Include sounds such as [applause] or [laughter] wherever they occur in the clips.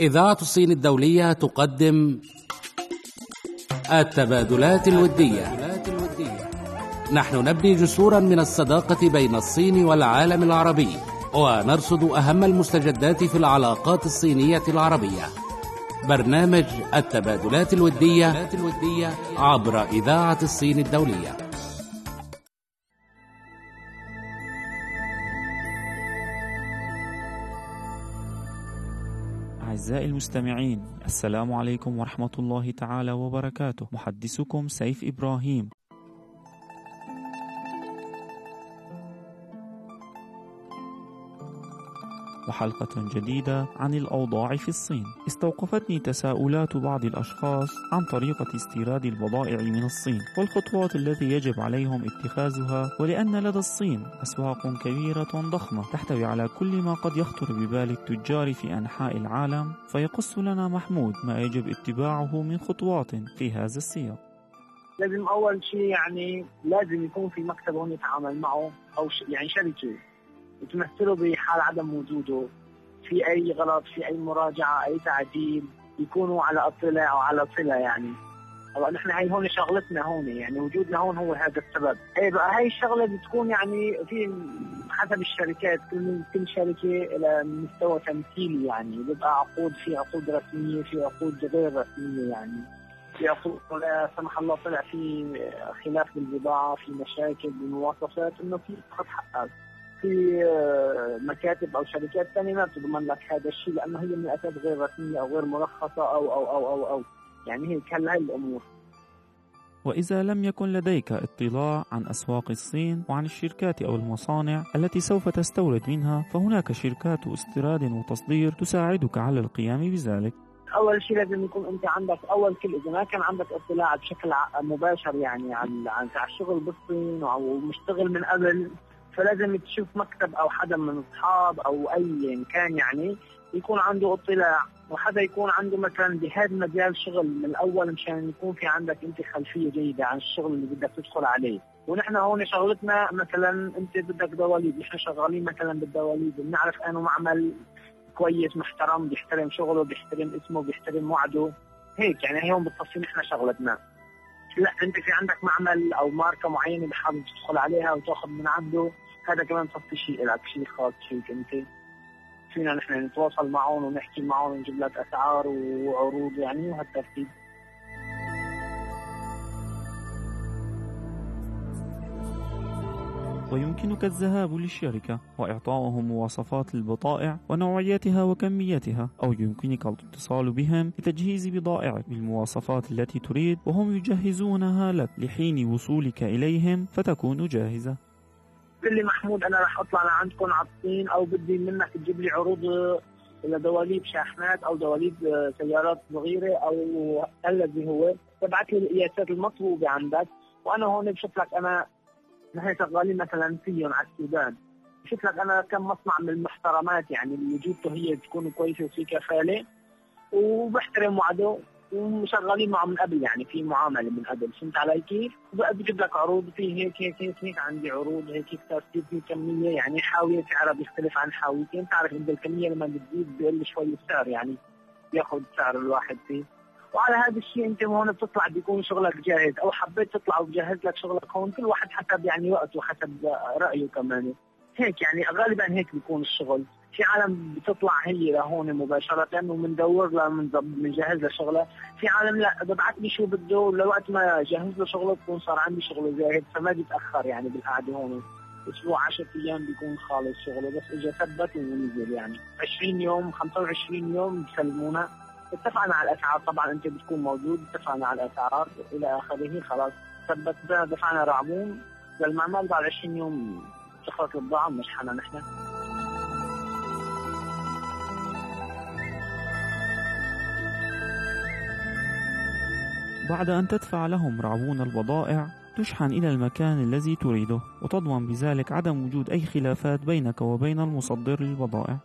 إذاعة الصين الدولية تقدم التبادلات الودية. نحن نبني جسورا من الصداقة بين الصين والعالم العربي ونرصد أهم المستجدات في العلاقات الصينية العربية. برنامج التبادلات الودية عبر إذاعة الصين الدولية. أعزائي المستمعين السلام عليكم ورحمة الله تعالى وبركاته. محدثكم سيف إبراهيم. وحلقة جديدة عن الأوضاع في الصين استوقفتني تساؤلات بعض الأشخاص عن طريقة استيراد البضائع من الصين والخطوات التي يجب عليهم اتخاذها ولأن لدى الصين أسواق كبيرة ضخمة تحتوي على كل ما قد يخطر ببال التجار في أنحاء العالم فيقص لنا محمود ما يجب اتباعه من خطوات في هذا السياق لازم أول شيء يعني لازم يكون في مكتب هون يتعامل معه أو. يعني شركة وتمثله بحال عدم وجوده. في أي غلط في أي مراجعة أي تعديل يكونوا على اطلاع وعلى صلة يعني. طبعا نحن هي هون شغلتنا هون يعني وجودنا هون هو هذا السبب. أي بقى هي الشغلة بتكون يعني في حسب الشركات كل كل شركة لها مستوى تمثيلي يعني. بيبقى عقود في عقود رسمية في عقود غير رسمية يعني. في عقود لا سمح الله طلع في خلاف بالبضاعة في مشاكل بالمواصفات إنه في تاخذ حقك في مكاتب أو شركات ثانية ما بتضمن لك هذا الشيء لأنه هي من الأساس غير رسمية أو غير مرخصة أو أو أو أو, أو. يعني هي كل هاي الأمور وإذا لم يكن لديك اطلاع عن أسواق الصين وعن الشركات أو المصانع التي سوف تستورد منها فهناك شركات استيراد وتصدير تساعدك على القيام بذلك أول شيء لازم يكون أنت عندك أول كل إذا ما كان عندك اطلاع بشكل مباشر يعني عن عن الشغل بالصين ومشتغل من قبل فلازم تشوف مكتب أو حدا من أصحاب أو أي كان يعني يكون عنده اطلاع وحدا يكون عنده مثلا بهذا المجال شغل من الأول مشان يكون في عندك أنت خلفية جيدة عن الشغل اللي بدك تدخل عليه. ونحن هون شغلتنا مثلا أنت بدك دواليب نحن شغالين مثلا بالدواليب بنعرف أنه معمل كويس محترم بيحترم شغله بيحترم اسمه بيحترم وعده. هيك يعني هون بالتصفي نحن شغلتنا. لا انت في عندك معمل أو ماركة معينة بحابب تدخل عليها وتاخذ من عنده هذا كمان صفي شيء لك شيء خاص فيك انت فينا نحن نتواصل معهم ونحكي معهم ونجيب لك أسعار وعروض يعني وهالترتيب. ويمكنك الذهاب للشركة وإعطائهم مواصفات البضائع ونوعيتها وكميتها أو يمكنك الاتصال بهم لتجهيز بضائعك بالمواصفات التي تريد وهم يجهزونها لك لحين وصولك إليهم فتكون جاهزة. قل لي محمود أنا راح أطلع لعندكم على الصين أو بدي منك تجيب لي عروض لدواليب شاحنات أو دواليب سيارات صغيرة أو الذي هو. تبعت لي القياسات المطلوبة عندك وأنا هون بشوف لك أنا نحن شغالين مثلا فيهم على السودان. بشوف لك أنا كم مصنع من المحترمات يعني اللي وجودته هي تكون كويسة وفي كفالة. وبحترم وعده وشغالين معه من قبل يعني في معاملة من قبل. فهمت علي كيف؟ بجيب لك عروض في هيك هيك هيك هيك. عندي عروض هيك هيك. ترتيب في كمية يعني حاوية سعرها بيختلف عن حاويتين. بتعرف انت الكميه لما بتزيد بيقل شوي السعر يعني بياخذ سعر الواحد فيه. وعلى هذا الشيء انت هون بتطلع بيكون شغلك جاهز. أو حبيت تطلع وتجهز لك شغلك هون كل واحد حسب يعني وقته حسب رأيه كمان. هيك يعني غالبا هيك بيكون الشغل. في عالم بتطلع هي لهون مباشرة وبندور لها بنجهز لها شغلة، في عالم لا ببعث لي شو بده لوقت ما جهز له شغله بكون صار عندي شغله جاهز فما بيتأخر يعني بالقعدة هون. أسبوع 10 أيام بيكون خالص شغله. بس اجى ثبت ونزل يعني. 20 يوم 25 يوم بسلمونا. اتفقنا على الأسعار. طبعا أنت بتكون موجود اتفقنا على الأسعار إلى آخره خلاص. ثبت دفعنا رعمون للمعمل بعد 20 يوم دخلت البضاعه ومشحنا نحن. بعد أن تدفع لهم رعبون البضائع تشحن إلى المكان الذي تريده وتضمن بذلك عدم وجود أي خلافات بينك وبين المصدر للبضائع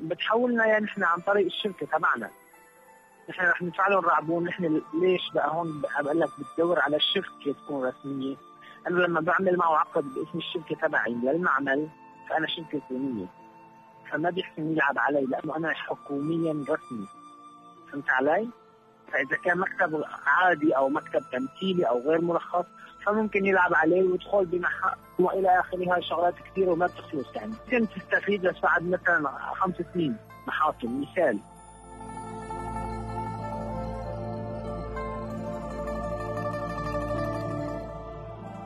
بتحولنا يعني نحن عن طريق الشركة تبعنا. نحن رح ندفع لهم رعبون. نحن ليش بقى هون بقول لك بتدور على الشركة تكون رسمية؟ أنا لما بعمل معه عقد باسم الشركة تبعي للمعمل فأنا شركة صينية. فما بيحسن يلعب علي لأنه أنا حكوميا رسمي. فهمت علي؟ فإذا كان مكتب عادي أو مكتب تمثيلي أو غير مرخص فممكن يلعب عليه ويدخل بمحا وإلى آخره. هاي شغلات كثيرة وما بتخلص. يعني ممكن تستفيد لسعد مثلا خمس سنين. محاكم مثال.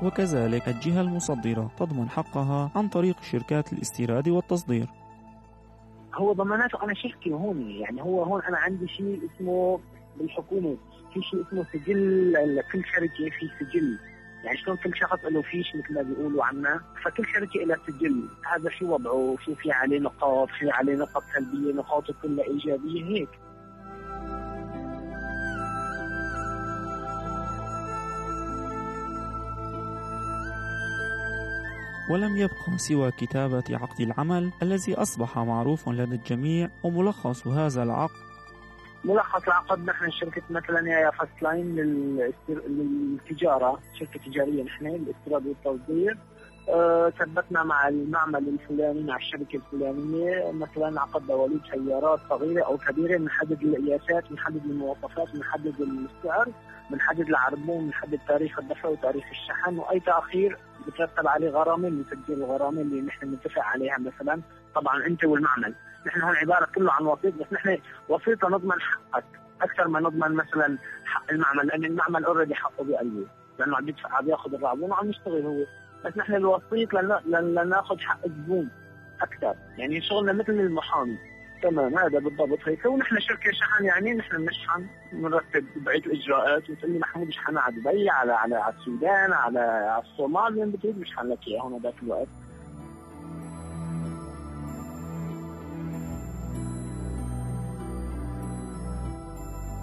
وكذلك الجهة المصدرة تضمن حقها عن طريق شركات الاستيراد والتصدير. هو ضماناته أنا شركه هون. يعني هو هون أنا عندي شيء اسمه بالحكومة. في شيء اسمه سجل كل شركة في سجل. يعني شلون كل شخص له فيش مثل ما بيقولوا عنا. فكل شركة لها سجل. هذا شو وضعه؟ شو في عليه نقاط؟ في عليه نقاط سلبية نقاطه كلها إيجابية هيك. ولم يبقى سوى كتابة عقد العمل الذي أصبح معروف لدى الجميع وملخص هذا العقد ملخص العقد نحن شركة مثلا يا Fast Line للتجارة شركة تجارية نحن للاستيراد والتصدير. ثبتنا مع المعمل الفلاني مع الشركة الفلانية. مثلا عقد دواليب سيارات صغيرة أو كبيرة بنحدد القياسات بنحدد المواصفات بنحدد السعر بنحدد العربون بنحدد تاريخ الدفع وتاريخ الشحن. وأي تأخير بترتب عليه غرامة بنسجل الغرامة اللي نحن بنتفق عليها مثلا. طبعا أنت والمعمل. نحن هون عبارة كله عن وسيط بس نحن وسيطة نضمن حقك أكثر ما نضمن مثلا حق المعمل لأن المعمل اوريدي حقه بقلبه لأنه عم يدفع عم يأخذ الرعبون وعم يشتغل هو. بس نحن الوسيط لنأخذ حق الزبون أكثر. يعني شغلنا مثل المحامي. تمام هذا بالضبط هيك. ونحن شركة شحن يعني نحن بنشحن بنرتب بقيه الإجراءات وتقول لي محمود اشحن على دبي على على السودان على الصومال وين بتريد بشحن لك إياه هون ذاك الوقت.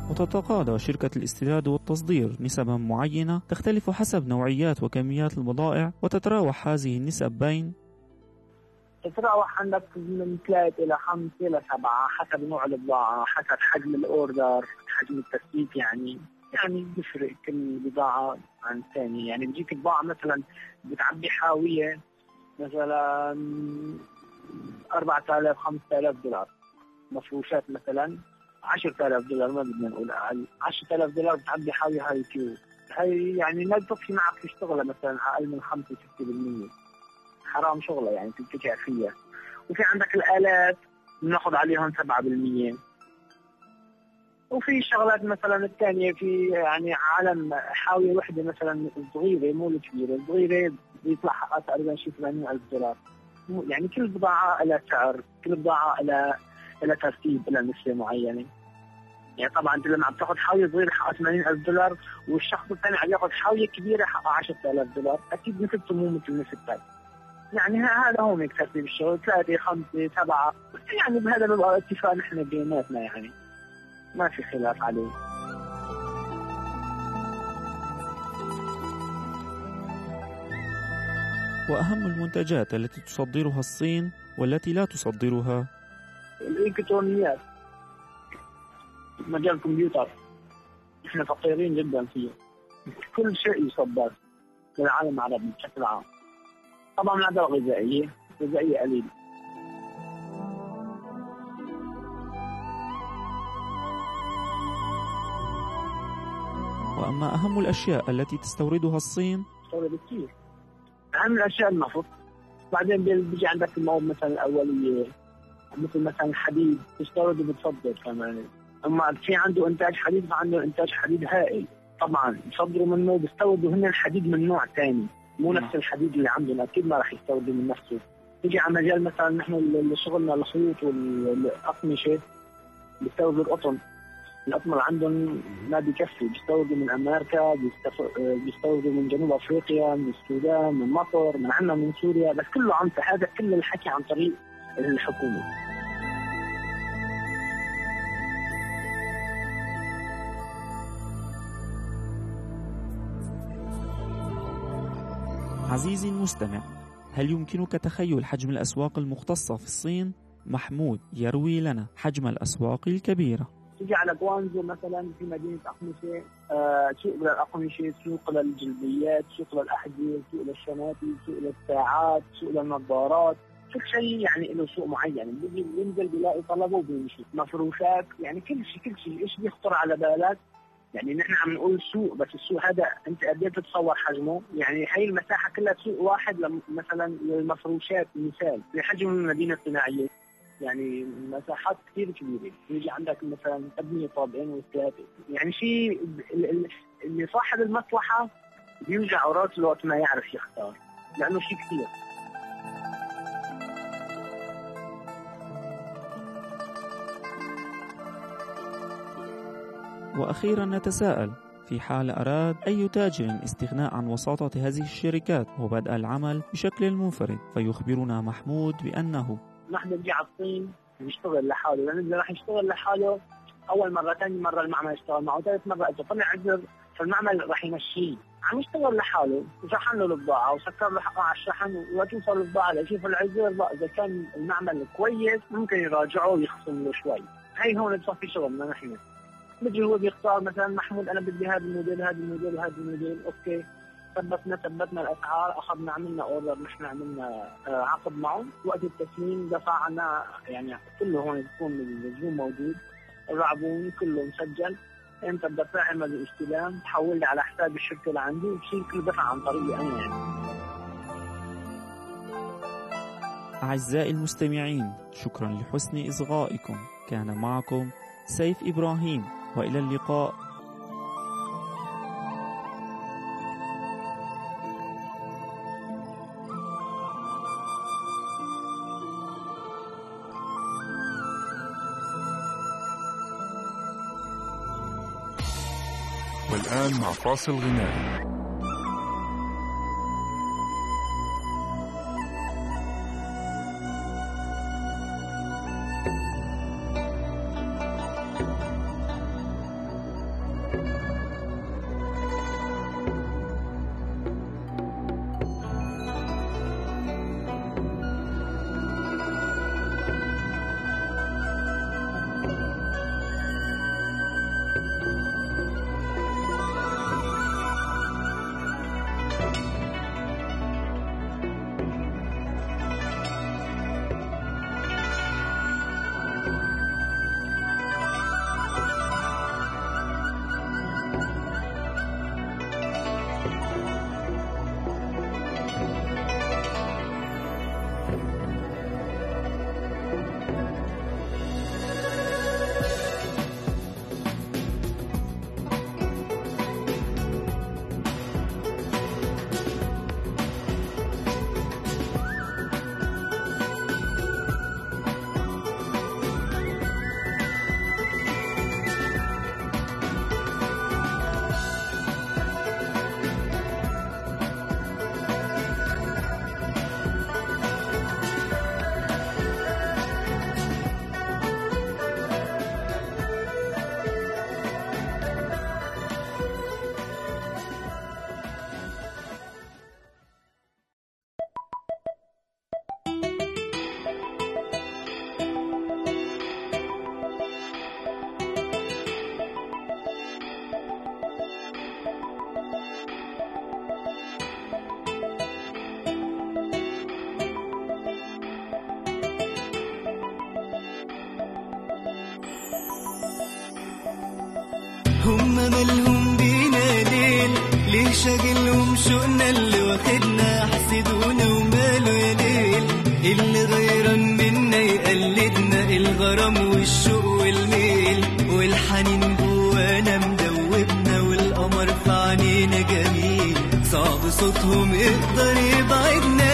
وتتقاضى شركة الاستيراد والتصدير نسبا معينة تختلف حسب نوعيات وكميات البضائع وتتراوح هذه النسب بين تتراوح عندك من ثلاثة إلى خمسة إلى سبعة حسب نوع البضاعة حسب حجم الأوردر حجم التسليك يعني. يعني بيفرق كل بضاعة عن الثانية يعني بيجيك بضاعة مثلا بتعبي حاوية مثلا 4000 5000 دولار. مفروشات مثلا. 10000 دولار ما بدنا نقول أقل. 10000 دولار بتعبي حاوي هاي كيو هي يعني ما بتكفي معك شغلة مثلا أقل من 5 6% حرام شغلة يعني تتكع فيها. وفي عندك الآلات بناخذ عليهم 7% وفي شغلات مثلا الثانية في يعني عالم حاوية وحدة مثلا صغيرة مو الكبيرة الصغيره بيطلع حقها تقريبا شي 80000 دولار. يعني كل بضاعة لها سعر كل بضاعة لها لها ترتيب لها نسبة معينة. يعني طبعا انت لما عم تاخذ حاوية صغيرة حقها 80000 دولار والشخص الثاني عم ياخذ حاوية كبيرة حقها 10000 دولار. أكيد نسبته مو مثل نسبتك يعني هذا هو هيك ترتيب الشغل. ثلاثة خمسة سبعة. يعني بهذا بيبقى اتفاق نحن بيناتنا يعني. ما في خلاف عليه. وأهم المنتجات التي تصدرها الصين والتي لا تصدرها الإلكترونيات. مجال الكمبيوتر. إحنا فقيرين جدا فيه. كل شيء يصدر للعالم العربي بشكل عام. طبعا العدوى الغذائية غذائية قليل وأما أهم الأشياء التي تستوردها الصين؟ تستورد كثير أهم الأشياء النفط بعدين بيجي عندك المواد مثلا الأولية مثل مثلا الحديد تستورد وبتصدر كمان. أما في عنده إنتاج حديد فعنده إنتاج حديد هائل. طبعا بيصدروا منه بيستوردوا هن الحديد من نوع ثاني مو نفس الحديد اللي عندنا أكيد ما راح يستوردوا من نفسه. تيجي على مجال مثلا نحن اللي شغلنا الخيوط والأقمشة بيستوردوا القطن. القطن اللي عندهم ما بيكفي بيستوردوا من أمريكا بيستوردوا من جنوب أفريقيا من السودان من مصر من عنا من سوريا. بس كله عن هذا كل الحكي عن طريق الحكومة عزيزي المستمع هل يمكنك تخيل حجم الأسواق المختصة في الصين؟ محمود يروي لنا حجم الأسواق الكبيرة. تيجي على جوانزو مثلا في مدينة أقمشة آه سوق للأقمشة سوق للجلديات سوق للأحذية سوق للشناتي سوق للساعات سوق للنظارات كل شيء يعني له سوق معين. بيجي بينزل بيلاقي طلبة وبيمشي مفروشات يعني كل شيء كل شيء. إيش بيخطر على بالك؟ يعني نحن عم نقول سوق بس السوق هذا أنت قد إيه تتصور حجمه؟ يعني هي المساحة كلها سوق واحد مثلا للمفروشات مثال. بحجم المدينة الصناعية. يعني مساحات كثير كبيرة. يجي عندك مثلا ابنيه طابقين وثلاثة. يعني شيء اللي صاحب المصلحة بيوجع راسه وقت ما يعرف يختار. لأنه شيء كثير. وأخيرا نتساءل في حال أراد أي تاجر استغناء عن وساطة هذه الشركات وبدء العمل بشكل منفرد فيخبرنا محمود بأنه نحن على الصين يشتغل لحاله. لأنه إذا راح يشتغل لحاله أول مرة ثاني مرة المعمل يشتغل معه ثالث مرة إذا طلع عذر فالمعمل راح يمشيه. عم يشتغل لحاله. وشحن له البضاعة وسكر له حقه على الشحن وتوصل البضاعة ليشوف العذر. إذا كان المعمل كويس ممكن يراجعه ويخصم له شوي. هي هون بصفي شغلنا نحن. بيجي هو بيختار مثلا محمود أنا بدي هذا الموديل هذا الموديل هذا الموديل. okay. ثبتنا ثبتنا الأسعار أخذنا عملنا order نحن عملنا آه، عقد معه. وقت التسليم دفعنا يعني كله هون بيكون الزوم موجود. الرعبون كله مسجل أنت بدك تعمل الاستلام. تحول لي على حساب الشركة اللي عندي. وشيل كل دفع عن طريقي أنا. يعني أعزائي المستمعين شكرا لحسن إصغائكم. كان معكم سيف إبراهيم. وإلى اللقاء. والآن مع فاصل غنائي. ليه شاغلهم شوقنا اللي واخدنا حسدونا وماله يا ليل. اللي غيران منا يقلدنا الغرام والشوق والميل. والحنين جوانا مدوبنا والقمر في عينينا جميل. صعب صوتهم يقدر يبعدنا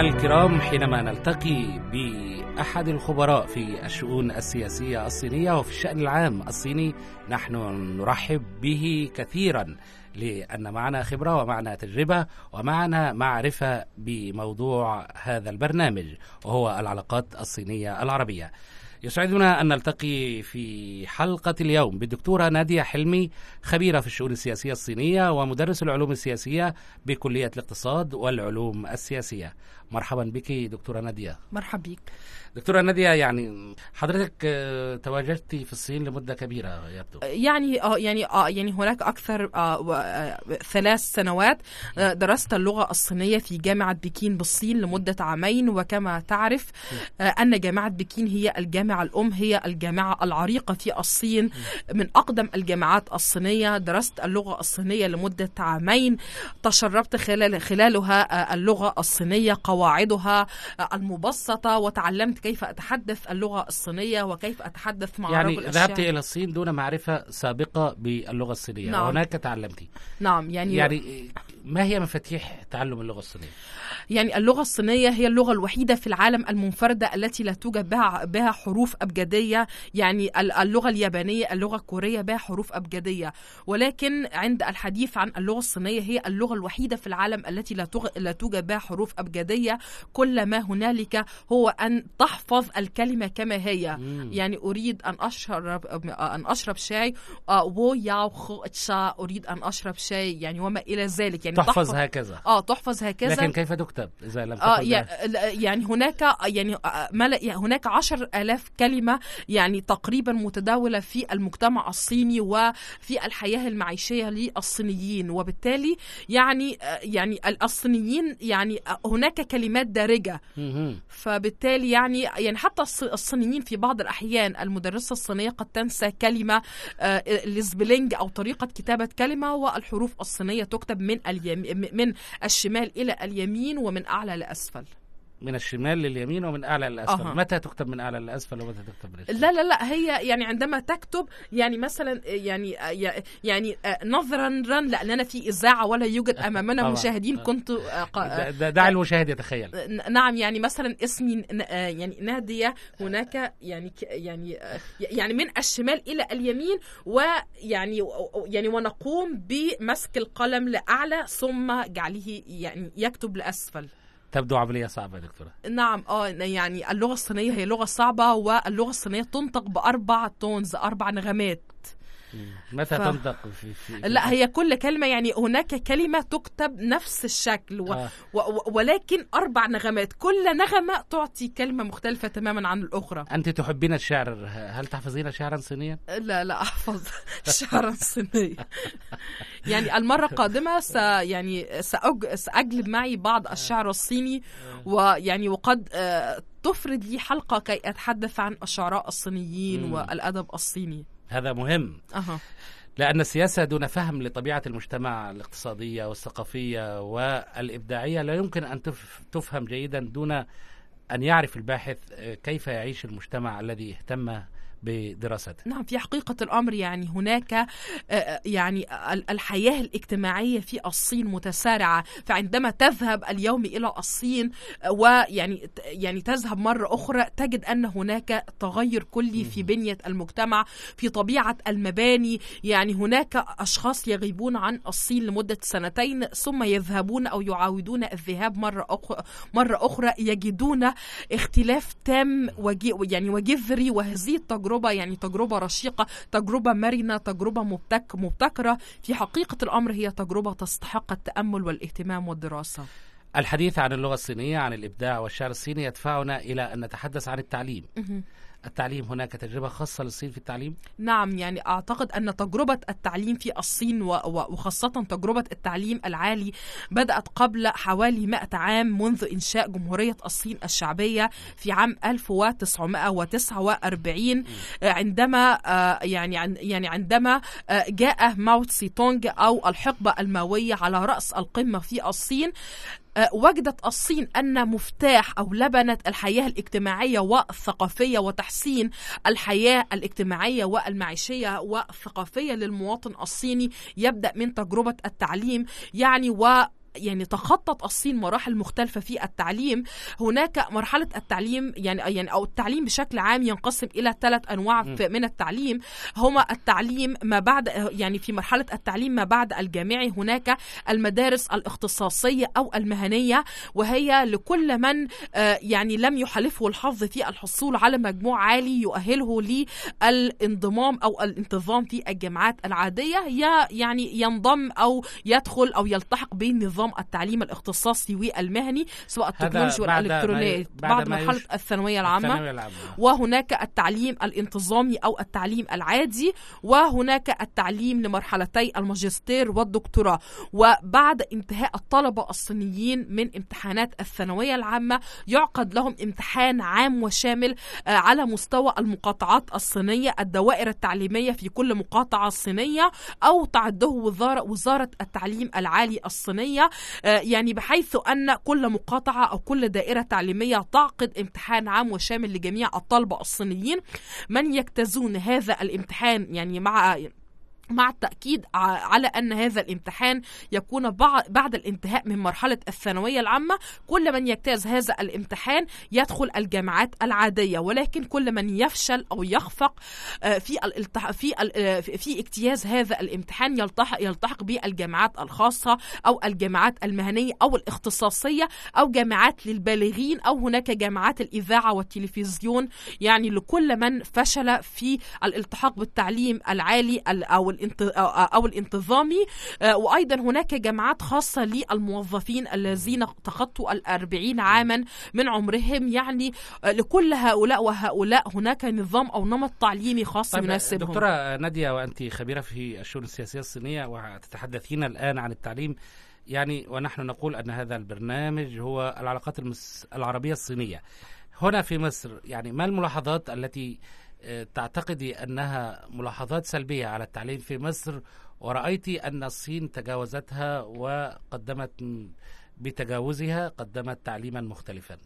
الكرام حينما نلتقي بأحد الخبراء في الشؤون السياسية الصينية وفي الشأن العام الصيني نحن نرحب به كثيرا لأن معنا خبرة ومعنا تجربة ومعنا معرفة بموضوع هذا البرنامج وهو العلاقات الصينية العربية. يسعدنا أن نلتقي في حلقة اليوم بالدكتورة نادية حلمي خبيرة في الشؤون السياسية الصينية ومدرس العلوم السياسية بكلية الاقتصاد والعلوم السياسية. مرحبا بك دكتورة نادية. مرحب بيك دكتورة نادية يعني حضرتك آه، تواجدتي في الصين لمدة كبيرة يبدو يعني آه يعني آه يعني هناك أكثر آه آه ثلاث سنوات آه درست اللغة الصينية في جامعة بكين بالصين لمدة عامين وكما تعرف آه أن جامعة بكين هي الجامعة الأم هي الجامعة العريقة في الصين من أقدم الجامعات الصينية. درست اللغة الصينية لمدة عامين. تشربت خلال خلالها آه اللغة الصينية قواعدها المبسطة وتعلمت كيف أتحدث اللغة الصينية وكيف أتحدث مع يعني رجل. ذهبت إلى الصين دون معرفة سابقة باللغة الصينية نعم. وهناك تعلمتي نعم يعني يعني ما هي مفاتيح تعلم اللغة الصينية؟ يعني اللغة الصينية هي اللغة الوحيدة في العالم المنفردة التي لا توجد بها بها حروف أبجدية. يعني ال- اللغة اليابانية اللغة الكورية بها حروف أبجدية. ولكن عند الحديث عن اللغة الصينية هي اللغة الوحيدة في العالم التي لا لا توجد بها حروف أبجدية. كل ما هنالك هو أن تحفظ الكلمة كما هي. مم. يعني أريد أن أشرب أن أشرب شاي آه، وو ياو خو أريد أن أشرب شاي. يعني وما إلى ذلك. يعني تحفظ هكذا. آه تحفظ هكذا. لكن كيف تكتب إذا لم تكن يع- يعني هناك يعني آه، يعني هناك عشر آلاف كلمة يعني تقريبا متداولة في المجتمع الصيني وفي الحياة المعيشية للصينيين. وبالتالي يعني آه، يعني الصينيين يعني آه، هناك كلمات دارجة. فبالتالي يعني يعني حتى الص- الصينيين في بعض الأحيان المدرسة الصينية قد تنسى كلمة آه، السبلينج أو طريقة كتابة كلمة والحروف الصينية تكتب من من الشمال إلى اليمين ومن أعلى لأسفل. من الشمال لليمين ومن أعلى للأسفل أها. متى تكتب من أعلى للأسفل ومتى تكتب من الشمال؟ لا لا لا هي يعني عندما تكتب يعني مثلا يعني يعني نظرا لاننا في إذاعة ولا يوجد [laughs] أمامنا. مشاهدين آه. كنت آه، د- دع المشاهد يتخيل نعم يعني مثلا اسمي آه، يعني نادية هناك يعني يعني آه، يعني من الشمال إلى اليمين ويعني يعني ونقوم بمسك القلم لأعلى ثم جعله يعني يكتب لأسفل تبدو عملية صعبة دكتورة. نعم آه يعني اللغة الصينية هي لغة صعبة واللغة الصينية تنطق بأربع تونز أربع نغمات. متى ف- تنطق في, في لا هي كل كلمة يعني هناك كلمة تكتب نفس الشكل و... آه. و... و... ولكن أربع نغمات كل نغمة تعطي كلمة مختلفة تماما عن الأخرى أنت تحبين الشعر هل تحفظين شعرا صينيا؟ لا لا أحفظ [laughs] شعرا صينية [laughs] يعني المرة القادمة س... يعني سأج... سأجلب معي بعض الشعر الصيني ويعني وقد آه، تفرد لي حلقة كي أتحدث عن الشعراء الصينيين مم. والأدب الصيني هذا مهم. أها. لأن السياسة دون فهم لطبيعة المجتمع الاقتصادية والثقافية والإبداعية لا يمكن أن تف- تفهم جيدا دون أن يعرف الباحث آه، كيف يعيش المجتمع الذي اهتم بدراسته نعم في حقيقة الأمر يعني هناك آه، يعني ال- الحياة الاجتماعية في الصين متسارعة. فعندما تذهب اليوم إلى الصين آه، ويعني يعني تذهب مرة أخرى تجد أن هناك تغير كلي في بنية المجتمع في طبيعة المباني. يعني هناك أشخاص يغيبون عن الصين لمدة سنتين ثم يذهبون أو يعاودون الذهاب مرة أخرى مرة أخرى يجدون اختلاف تام يعني وجذري وهذه التجربة يعني تجربة رشيقة تجربة مرنة تجربة مبتك مبتكرة. في حقيقة الأمر هي تجربة تستحق التأمل والاهتمام والدراسة. الحديث عن اللغة الصينية عن الإبداع والشعر الصيني يدفعنا إلى أن نتحدث عن التعليم. التعليم هناك تجربة خاصة للصين في التعليم؟ نعم يعني أعتقد أن تجربة التعليم في الصين وخاصة تجربة التعليم العالي بدأت قبل حوالي 100 عام منذ إنشاء جمهورية الصين الشعبية في عام 1949 آه، عندما آه، يعني عن- يعني عندما آه، جاء ماو تسي تونج أو الحقبة الماوية على رأس القمة في الصين. وجدت الصين أن مفتاح أو لبنة الحياة الاجتماعية والثقافية وتحسين الحياة الاجتماعية والمعيشية والثقافية للمواطن الصيني يبدأ من تجربة التعليم يعني و يعني تخطت الصين مراحل مختلفة في التعليم. هناك مرحلة التعليم يعني يعني أو التعليم بشكل عام ينقسم إلى ثلاث أنواع من التعليم. هما التعليم ما بعد يعني في مرحلة التعليم ما بعد الجامعي هناك المدارس الاختصاصية أو المهنية وهي لكل من آه، يعني لم يحالفه الحظ في الحصول على مجموع عالي يؤهله للانضمام أو الانتظام في الجامعات العادية. يا يعني ينضم أو يدخل أو يلتحق بنظام التعليم الاختصاصي والمهني سواء التكنولوجي والإلكترونية بعد بعد ما مرحلة يش- الثانوية العامة. وهناك التعليم الانتظامي أو التعليم العادي وهناك التعليم لمرحلتي الماجستير والدكتوراه. وبعد انتهاء الطلبة الصينيين من امتحانات الثانوية العامة يعقد لهم امتحان عام وشامل آه، على مستوى المقاطعات الصينية الدوائر التعليمية في كل مقاطعة صينية أو تعده وزارة, وزارة التعليم العالي الصينية. آه، يعني بحيث أن كل مقاطعة أو كل دائرة تعليمية تعقد امتحان عام وشامل لجميع الطلبة الصينيين. من يجتازون هذا الامتحان يعني مع مع التأكيد على أن هذا الامتحان يكون بع- بعد الانتهاء من مرحلة الثانوية العامة كل من يجتاز هذا الامتحان يدخل الجامعات العادية ولكن كل من يفشل أو يخفق آه، في آه، في- في اجتياز هذا الامتحان يلتحق يلتحق بالجامعات الخاصة أو الجامعات المهنية أو الاختصاصية أو جامعات للبالغين أو هناك جامعات الإذاعة والتلفزيون يعني لكل من فشل في الالتحاق بالتعليم العالي ال- أو. أو- الانتظامي. آه، وأيضا هناك جامعات خاصة للموظفين الذين تخطوا الأربعين عاما من عمرهم. يعني آه، لكل هؤلاء وهؤلاء هناك نظام أو نمط تعليمي خاص طيب يناسبهم. دكتورة نادية وأنت خبيرة في الشؤون السياسية الصينية وتتحدثين الآن عن التعليم. يعني ونحن نقول أن هذا البرنامج هو العلاقات المس... العربية الصينية. هنا في مصر يعني ما الملاحظات التي تعتقدي أنها ملاحظات سلبية على التعليم في مصر؟ ورأيت أن الصين تجاوزتها وقدمت بتجاوزها قدمت تعليما مختلفا.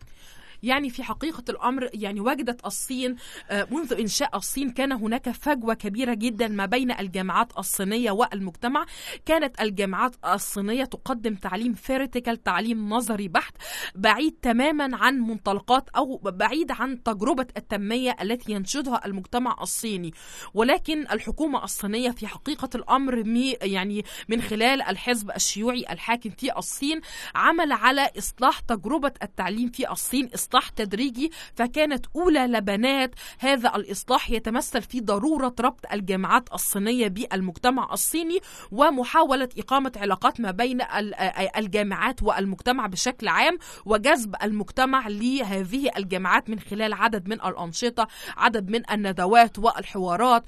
يعني في حقيقة الأمر يعني وجدت الصين آه، منذ إنشاء الصين كان هناك فجوة كبيرة جدا ما بين الجامعات الصينية والمجتمع. كانت الجامعات الصينية تقدم تعليم ثيوريتيكال تعليم نظري بحت بعيد تماما عن منطلقات أو بعيد عن تجربة التنمية التي ينشدها المجتمع الصيني. ولكن الحكومة الصينية في حقيقة الأمر يعني من خلال الحزب الشيوعي الحاكم في الصين عمل على إصلاح تجربة التعليم في الصين إصلاح تدريجي فكانت أولى لبنات هذا الإصلاح يتمثل في ضرورة ربط الجامعات الصينية بالمجتمع الصيني ومحاولة إقامة علاقات ما بين ال- الجامعات والمجتمع بشكل عام وجذب المجتمع لهذه الجامعات من خلال عدد من الأنشطة عدد من الندوات والحوارات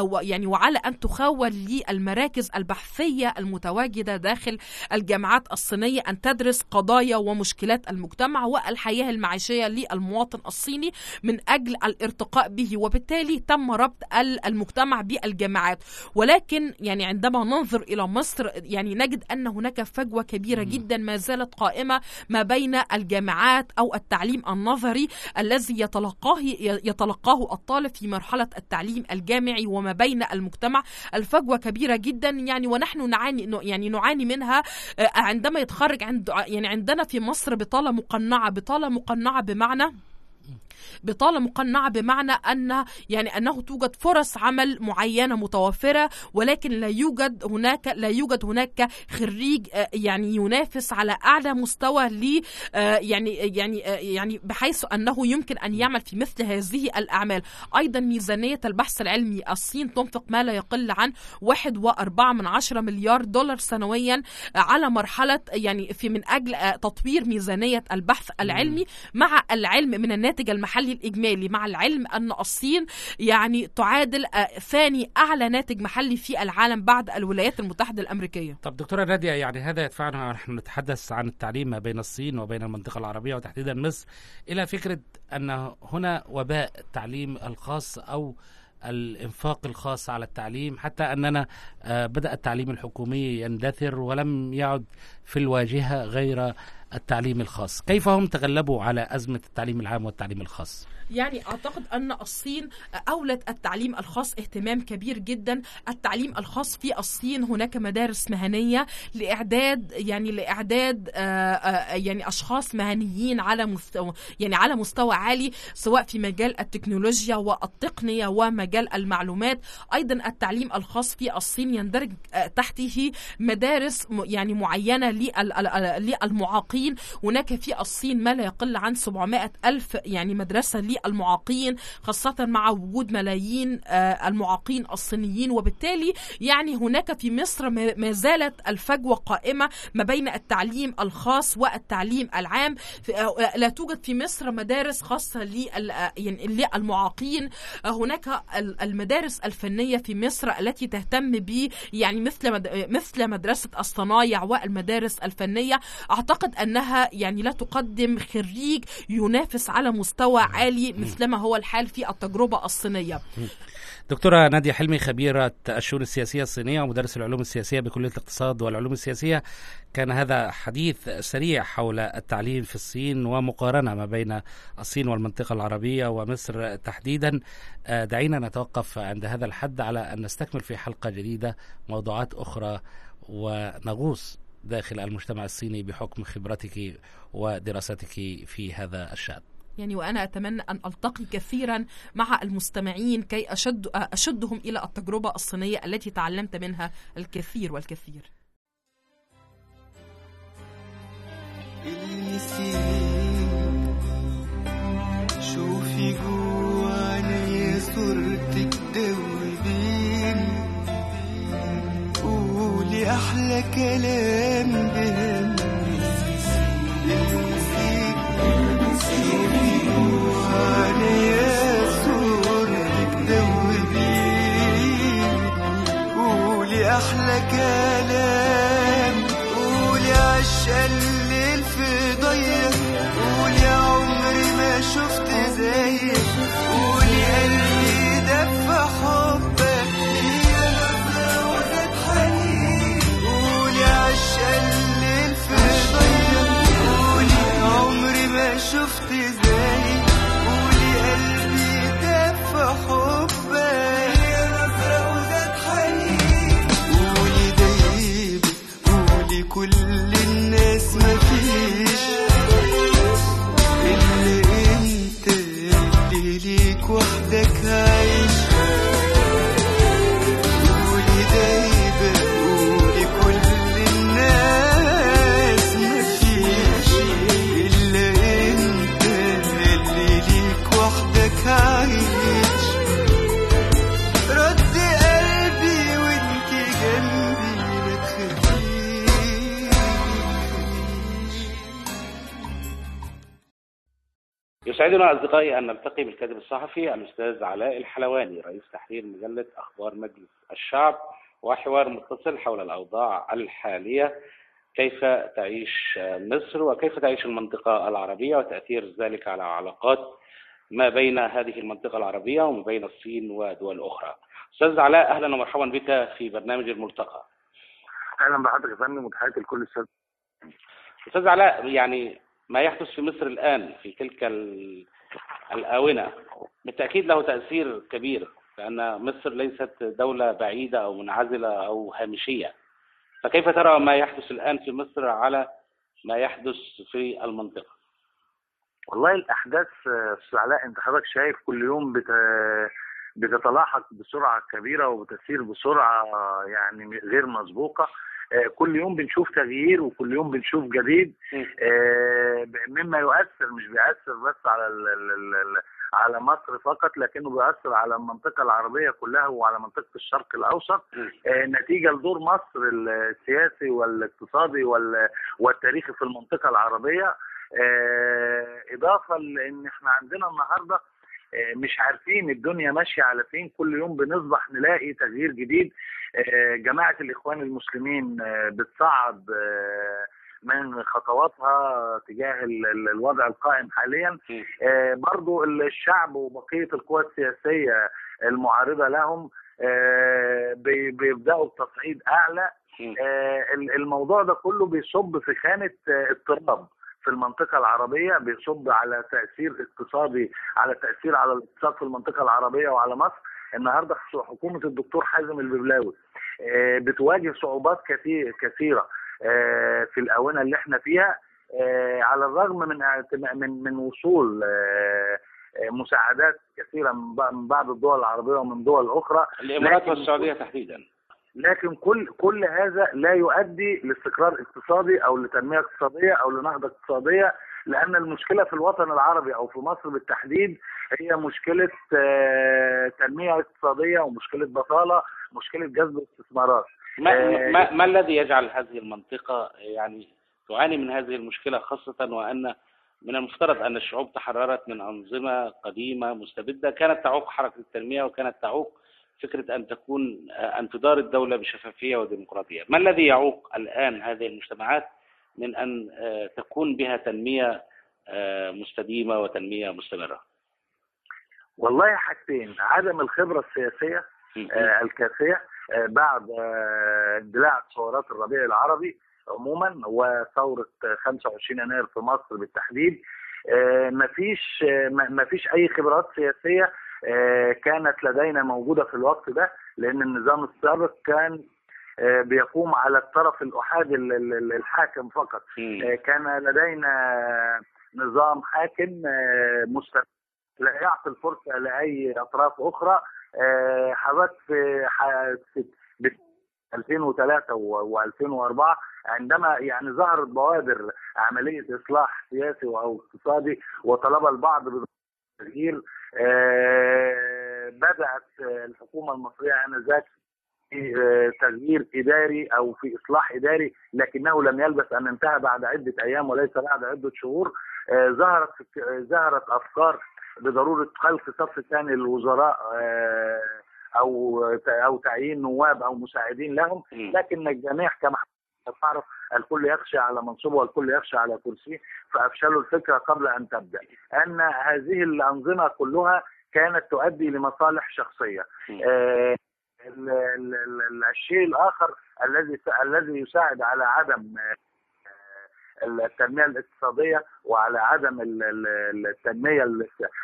ويعني وعلى أن تخول للمراكز البحثية المتواجدة داخل الجامعات الصينية أن تدرس قضايا ومشكلات المجتمع والحياة المعيشية. للمواطن الصيني من أجل الارتقاء به وبالتالي تم ربط ال- المجتمع بالجامعات. ولكن يعني عندما ننظر إلى مصر يعني نجد أن هناك فجوة كبيرة جدا ما زالت قائمة ما بين الجامعات أو التعليم النظري الذي يتلقاه يتلقاه الطالب في مرحلة التعليم الجامعي وما بين المجتمع. الفجوة كبيرة جدا يعني ونحن نعاني يعني نعاني منها آه، عندما يتخرج عند يعني عندنا في مصر بطالة مقنعة بطالة مقنعة بمعنى بطالة مقنعة بمعنى أن يعني أنه توجد فرص عمل معينة متوفرة ولكن لا يوجد هناك لا يوجد هناك خريج آه، يعني ينافس على أعلى مستوى ل آه، يعني يعني آه، يعني بحيث أنه يمكن أن يعمل في مثل هذه الأعمال. أيضا ميزانية البحث العلمي الصين تنفق ما لا يقل عن واحد وأربعة من عشرة مليار دولار سنويا على مرحلة يعني في من أجل تطوير ميزانية البحث العلمي. مع العلم من الناتج المحلي الإجمالي مع العلم أن الصين يعني تعادل آه، ثاني أعلى ناتج محلي في العالم بعد الولايات المتحدة الأمريكية. طب دكتورة نادية يعني هذا يدفعنا [laughs] ونحن نتحدث عن التعليم ما بين الصين وبين المنطقة العربية وتحديدا مصر إلى فكرة أن هنا وباء التعليم الخاص أو الإنفاق الخاص على التعليم حتى أننا آه، بدأ التعليم الحكومي يندثر ولم يعد في الواجهة غير التعليم الخاص. كيف هم تغلبوا على أزمة التعليم العام والتعليم الخاص؟ يعني أعتقد أن الصين أولت التعليم الخاص اهتمام كبير جدا. التعليم الخاص في الصين هناك مدارس مهنية لإعداد يعني لإعداد آه، آه، يعني أشخاص مهنيين على مستوى يعني على مستوى عالي سواء في مجال التكنولوجيا والتقنية ومجال المعلومات. أيضا التعليم الخاص في الصين يندرج آه، تحته مدارس يعني معينة للمعاقين. هناك في الصين ما لا يقل عن 700 ألف يعني مدرسة للمعاقين خاصة مع وجود ملايين آه، المعاقين الصينيين. وبالتالي يعني هناك في مصر ما زالت الفجوة قائمة ما بين التعليم الخاص والتعليم العام. في- آه، لا توجد في مصر مدارس خاصة آه، يعني للمعاقين. آه، هناك ال- المدارس الفنية في مصر التي تهتم ب يعني مثل مثل مدرسة الصنايع والمدارس الفنية. أعتقد أنها يعني لا تقدم خريج ينافس على مستوى عالي مثلما هو الحال في التجربة الصينية. دكتورة نادية حلمي خبيرة الشؤون السياسية الصينية ومدرس العلوم السياسية بكلية الاقتصاد والعلوم السياسية. كان هذا حديث سريع حول التعليم في الصين ومقارنة ما بين الصين والمنطقة العربية ومصر تحديدا. آه، دعينا نتوقف عند هذا الحد على أن نستكمل في حلقة جديدة موضوعات أخرى ونغوص داخل المجتمع الصيني بحكم خبرتك ودراستك في هذا الشأن. يعني وأنا أتمنى أن ألتقي كثيرا مع المستمعين كي أشد أشدهم إلى التجربة الصينية التي تعلمت منها الكثير والكثير. يسعدنا أصدقائي أن نلتقي بالكاتب الصحفي الأستاذ علاء الحلواني رئيس تحرير مجلة أخبار مجلس الشعب وحوار متصل حول الأوضاع الحالية. كيف تعيش مصر؟ وكيف تعيش المنطقة العربية؟ وتأثير ذلك على علاقات ما بين هذه المنطقة العربية وما بين الصين ودول أخرى. أستاذ علاء أهلا ومرحبا بك في برنامج الملتقى. أهلا بحضرتك يا فندم وتحياتي لكل السادة. أستاذ علاء يعني ما يحدث في مصر الآن في تلك ال- الآونة. بالتأكيد له تأثير كبير لأن مصر ليست دولة بعيدة أو منعزلة أو هامشية. فكيف ترى ما يحدث الآن في مصر على ما يحدث في المنطقة؟ والله الأحداث آه، أستاذ علاء انت حضرتك شايف كل يوم بت... بتتلاحق بسرعة كبيرة وبتسير بسرعة آه، يعني غير مسبوقة. آه، كل يوم بنشوف تغيير وكل يوم بنشوف جديد. آه، مما يؤثر مش بيأثر بس على على مصر فقط لكنه بيأثر على المنطقة العربية كلها وعلى منطقة الشرق الأوسط. آه، نتيجة لدور مصر السياسي والاقتصادي وال- والتاريخي في المنطقة العربية. آه، إضافة لأن إحنا عندنا النهاردة آه، مش عارفين الدنيا ماشية على فين. كل يوم بنصبح نلاقي تغيير جديد. آه، جماعة الإخوان المسلمين آه، بتصعد آه، من خطواتها تجاه ال- ال- الوضع القائم حاليا. آه، برضو الشعب وبقية القوى السياسية المعارضة لهم آه، بي- بيبدأوا بتصعيد أعلى. آه، ال- الموضوع ده كله بيصب في خانة آه، اضطراب في المنطقة العربية بيصب على تأثير اقتصادي على تأثير على الاقتصاد في المنطقة العربية وعلى مصر. النهارده حكومة الدكتور حازم الببلاوي آه، بتواجه صعوبات كثير كثيرة آه، في الآونة اللي إحنا فيها آه، على الرغم من من من وصول مساعدات كثيرة من بع- من بعض الدول العربية ومن دول أخرى. الإمارات لكن- والسعودية تحديدا. لكن كل كل هذا لا يؤدي لاستقرار اقتصادي أو لتنمية اقتصادية أو لنهضة اقتصادية لأن المشكلة في الوطن العربي أو في مصر بالتحديد هي مشكلة آه، تنمية اقتصادية ومشكلة بطالة مشكلة جذب استثمارات ما, آه، ما, ما الذي يجعل هذه المنطقة يعني تعاني من هذه المشكلة خاصة وأن من المفترض أن الشعوب تحررت من أنظمة قديمة مستبدة كانت تعوق حركة التنمية وكانت تعوق فكرة أن تكون أن تدار الدولة بشفافية وديمقراطية. ما الذي يعوق الآن هذه المجتمعات من أن آه، تكون بها تنمية آه، مستديمة وتنمية مستمرة؟ والله حاجتين عدم الخبرة السياسية آه، الكافية آه، بعد آه، اندلاع ثورات الربيع العربي عموما وثورة آه، 25 يناير في مصر بالتحديد آه، مفيش آه، مفيش أي خبرات سياسية آه، كانت لدينا موجودة في الوقت ده لأن النظام السابق كان آه، بيقوم على الطرف الاحادي ال- ال- الحاكم فقط. آه، كان لدينا نظام حاكم آه، مستقل لا يعطي الفرصة لأي أطراف أخرى. آه، حضرتك في ح- في بت- 2003 و2004 عندما يعني ظهرت بوادر عملية إصلاح سياسي أو اقتصادي وطلب البعض بالتغيير آه، بدأت الحكومة المصرية آنذاك في آه، تغيير إداري أو في إصلاح إداري لكنه لم يلبث أن انتهى بعد عدة أيام وليس بعد عدة شهور. آه، ظهرت آه، ظهرت أفكار بضرورة خلق صف ثاني للوزراء آه، أو أو تعيين نواب أو مساعدين لهم لكن الجميع كما تعرف الكل يخشى على منصبه والكل يخشى على كرسيه فأفشلوا الفكرة قبل أن تبدأ. أن هذه الأنظمة كلها كانت تؤدي لمصالح شخصية. آه، ال- ال- ال- الشيء الآخر الذي الذي يساعد على عدم آه، التنمية الاقتصادية وعلى عدم ال- ال- التنمية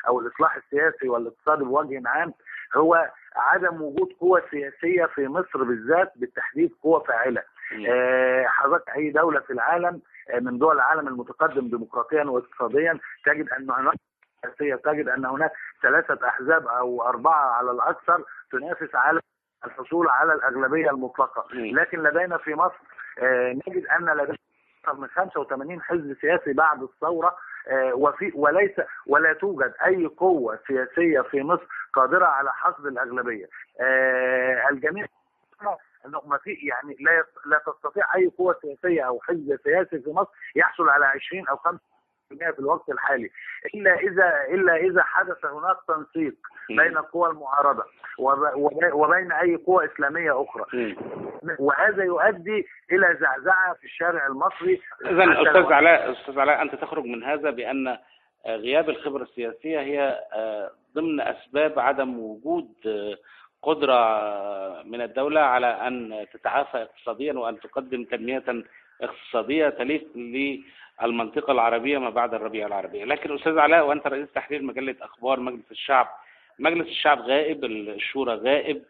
أو الإصلاح السياسي والاقتصادي بوجه عام هو عدم وجود قوى سياسية في مصر بالذات بالتحديد قوى فاعلة. آه، حضرتك أي دولة في العالم آه، من دول العالم المتقدم ديمقراطيا واقتصاديا تجد أن هناك سياسية تجد أن هناك ثلاثة أحزاب أو أربعة على الأكثر تنافس على الحصول على الأغلبية المطلقة. لكن لدينا في مصر آه، نجد أن لدينا أكثر من 85 حزب سياسي بعد الثورة وفي وليس ولا توجد أي قوة سياسية في مصر قادرة على حصد الأغلبية. الجميع إنه ما في يعني لا لا تستطيع أي قوة سياسية أو حزب سياسي في مصر يحصل على 20 أو 5 في الوقت الحالي. إلا إذا إلا إذا حدث هناك تنسيق بين القوى المعارضة وب- وب- وبين أي قوى إسلامية أخرى. وهذا يؤدي إلى زعزعة في الشارع المصري. اذا أستاذ علاء أستاذ علاء أنت تخرج من هذا بأن آه، غياب الخبرة السياسية هي آه، ضمن أسباب عدم وجود آه، من الدولة على أن تتعافى اقتصاديا وأن تقدم تنمية اقتصادية تليق للمنطقة العربية ما بعد الربيع العربي. لكن أستاذ علاء وأنت رئيس تحرير مجلة أخبار مجلس الشعب مجلس الشعب غائب الشورى غائب.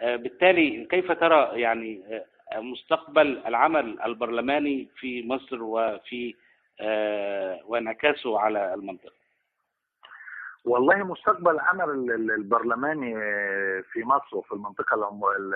آه، بالتالي كيف ترى يعني آه، مستقبل العمل البرلماني في مصر وفي آه، وانعكاسه على المنطقة؟ والله مستقبل ال- البرلماني آه، في مصر وفي المنطقة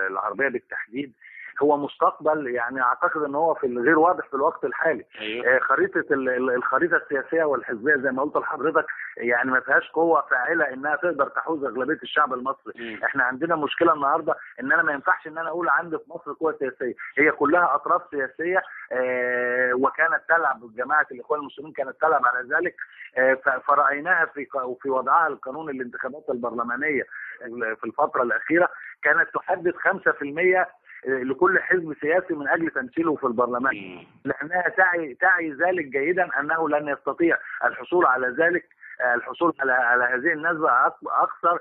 العربية بالتحديد هو مستقبل يعني أعتقد إن هو في غير واضح في الوقت الحالي. أيوه. آه، خريطة ال- ال- الخريطة السياسية والحزبية زي ما قلت لحضرتك يعني ما فيهاش قوة فاعلة إنها تقدر تحوز أغلبية الشعب المصري. مم. إحنا عندنا مشكلة النهارده إن أنا ما ينفعش إن أنا أقول عندي في مصر قوة سياسية. هي كلها أطراف سياسية آه، وكانت تلعب جماعة الإخوان المسلمين كانت تلعب على ذلك. آه، فرأيناها في في وضعها القانون الانتخابات البرلمانية في الفترة الأخيرة كانت تحدد 5% لكل حزب سياسي من أجل تمثيله في البرلمان. لأنها تعي تعي ذلك جيدا أنه لن يستطيع الحصول على ذلك. الحصول على على هذه النسبة أكثر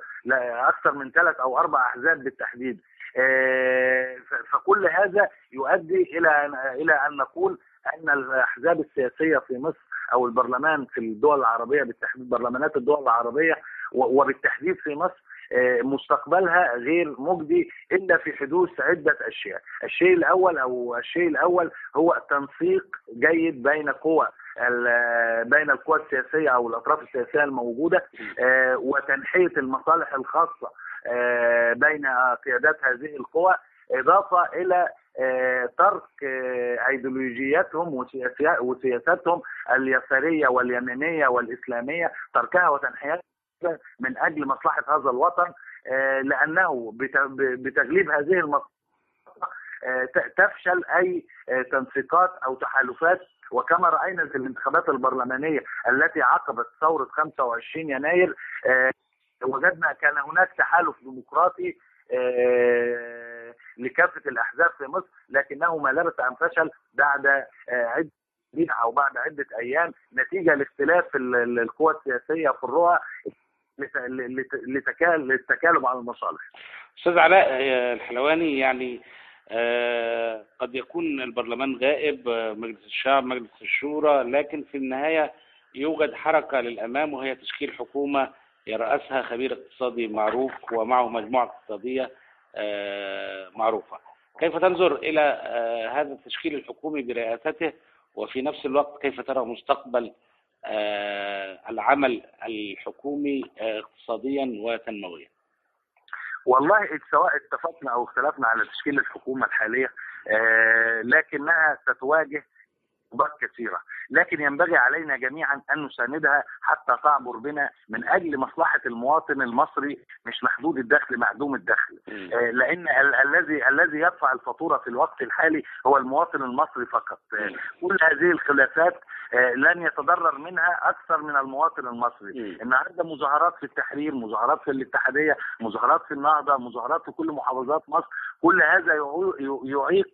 أكثر من ثلاث أو أربع أحزاب بالتحديد. آه، فكل هذا يؤدي إلى إلى أن نقول أن الأحزاب السياسية في مصر أو البرلمان في الدول العربية بالتحديد برلمانات الدول العربية وبالتحديد في مصر مستقبلها غير مجدي إلا في حدوث عدة أشياء، الشيء الأول أو الشيء الأول هو تنسيق جيد بين قوى بين القوى السياسية أو الأطراف السياسية الموجودة آه، وتنحية المصالح الخاصة آه، بين قيادات هذه القوى إضافة إلى آه، ترك آه، أيديولوجياتهم وسياساتهم اليسارية واليمينية والإسلامية تركها وتنحيتها من أجل مصلحة هذا الوطن آه، لأنه بت- بتغليب هذه المصلحه آه، تفشل أي آه، تنسيقات أو تحالفات. وكما رأينا في الانتخابات البرلمانية التي عقبت ثورة 25 يناير وجدنا كان هناك تحالف ديمقراطي لكافة الأحزاب في مصر لكنه ما لبث أن فشل بعد عدة أو بعد عدة أيام نتيجة لاختلاف ال- ال- القوى السياسية في الرؤى. للتكالب على المصالح. أستاذ علاء آه، الحلواني يعني آه، قد يكون البرلمان غائب آه، مجلس الشعب مجلس الشورى لكن في النهاية يوجد حركة للأمام وهي تشكيل حكومة يرأسها خبير اقتصادي معروف ومعه مجموعة اقتصادية معروفة كيف تنظر إلى هذا التشكيل الحكومي برئاسته وفي نفس الوقت كيف ترى مستقبل العمل الحكومي آه، اقتصاديا وتنمويا والله سواء اتفقنا أو اختلفنا على تشكيل الحكومة الحالية آه، لكنها ستواجه صعوبات كثيرة، لكن ينبغي علينا جميعا أن نساندها حتى تعبر بنا من أجل مصلحة المواطن المصري مش محدود الدخل معدوم الدخل، آه، لأن ال- الذي الذي يدفع الفاتورة في الوقت الحالي هو المواطن المصري فقط، آه، كل هذه الخلافات آه، لن يتضرر منها أكثر من المواطن المصري،. النهارده مظاهرات في التحرير، مظاهرات في الاتحادية، مظاهرات في النهضة، مظاهرات في كل محافظات مصر، كل هذا يعيق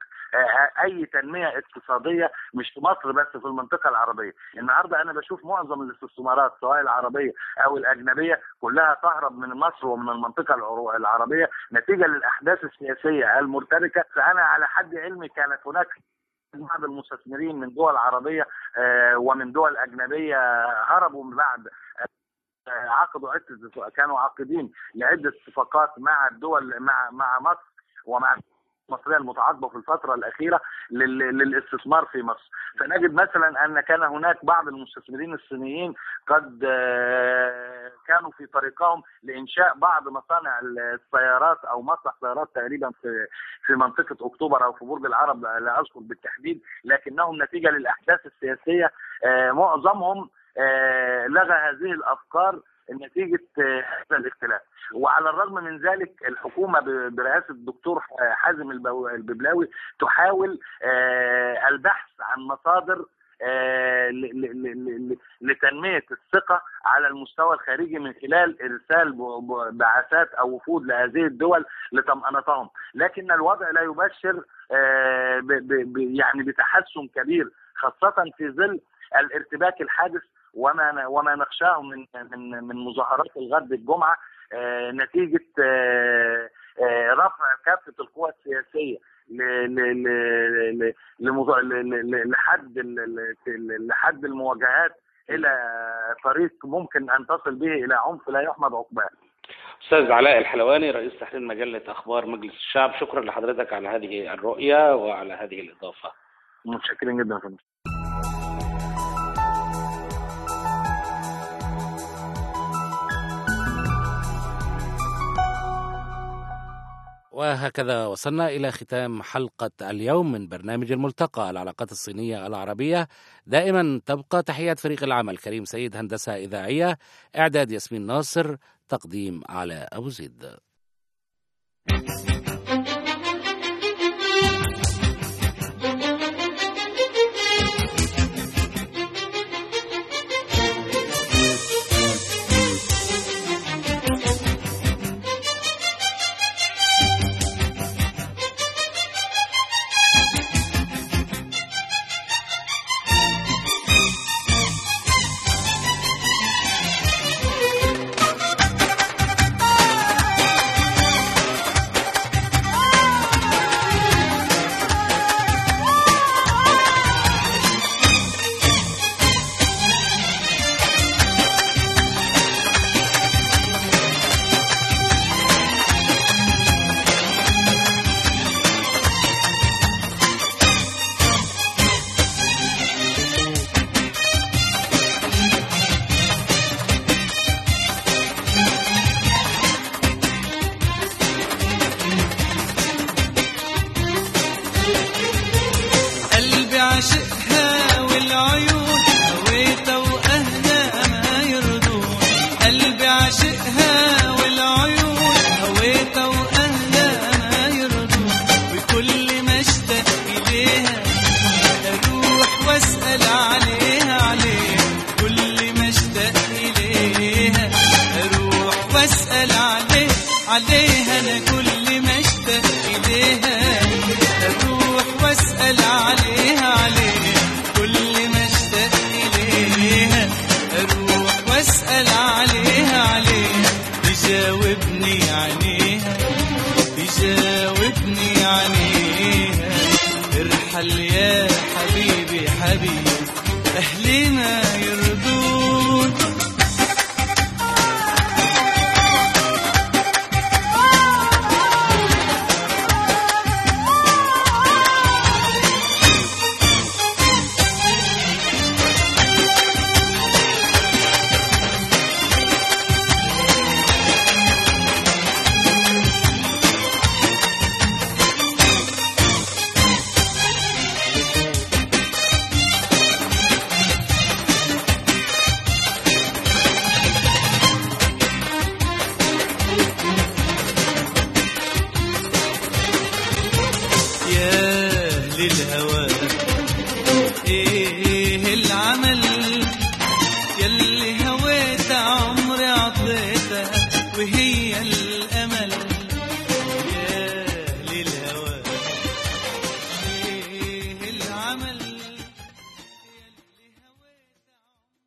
أي تنمية اقتصادية مش في مصر بس في المنطقة العربية، النهارده أنا بشوف معظم الاستثمارات سواء العربية أو الأجنبية كلها تهرب من مصر ومن المنطقة العربية. نتيجة للأحداث السياسية المرتبكة، فأنا على حد علمي كانت هناك بعض المستثمرين من دول عربية آه، ومن دول أجنبية هربوا من بعد آه، عقدوا عدة كانوا عاقدين لعدة اتفاقات مع الدول مع مع مصر ومع المصريه المتعاقبة في الفترة الأخيرة لل- للاستثمار في مصر. فنجد مثلا أن كان هناك بعض المستثمرين الصينيين قد آه، كانوا في طريقهم لإنشاء بعض مصانع السيارات أو مصنع سيارات تقريبا في في منطقة أكتوبر أو في برج العرب لا أذكر بالتحديد لكنهم نتيجة للأحداث السياسية آه، معظمهم لغى هذه الأفكار نتيجة آه، هذا الاختلاف. وعلى الرغم من ذلك الحكومة برئاسة الدكتور حازم الببلاوي تحاول آه، البحث عن مصادر آه، لتنمية الثقة على المستوى الخارجي من خلال إرسال بعثات أو وفود لهذه الدول لطمأنتهم، لكن الوضع لا يبشر آه، يعني بتحسن كبير خاصة في ظل الارتباك الحادث وما وما نخشاه من من من مظاهرات الغد الجمعة آه، نتيجة آه، آه، رفع كافة القوى السياسية لحد لحد المواجهات إلى طريق ممكن أن تصل به إلى عنف لا يحمد عقباه. أستاذ علاء الحلواني رئيس تحرير مجلة أخبار مجلس الشعب شكرا لحضرتك على هذه الرؤية وعلى هذه الإضافة متشكرين جدا فندم. وهكذا وصلنا إلى ختام حلقة اليوم من برنامج الملتقى العلاقات الصينية العربية. دائما تبقى تحيات فريق العمل كريم سيد هندسة إذاعية إعداد ياسمين ناصر تقديم على أبو زيد. إليها أنا كل ما اشتاق إليها أروح وأسأل عنها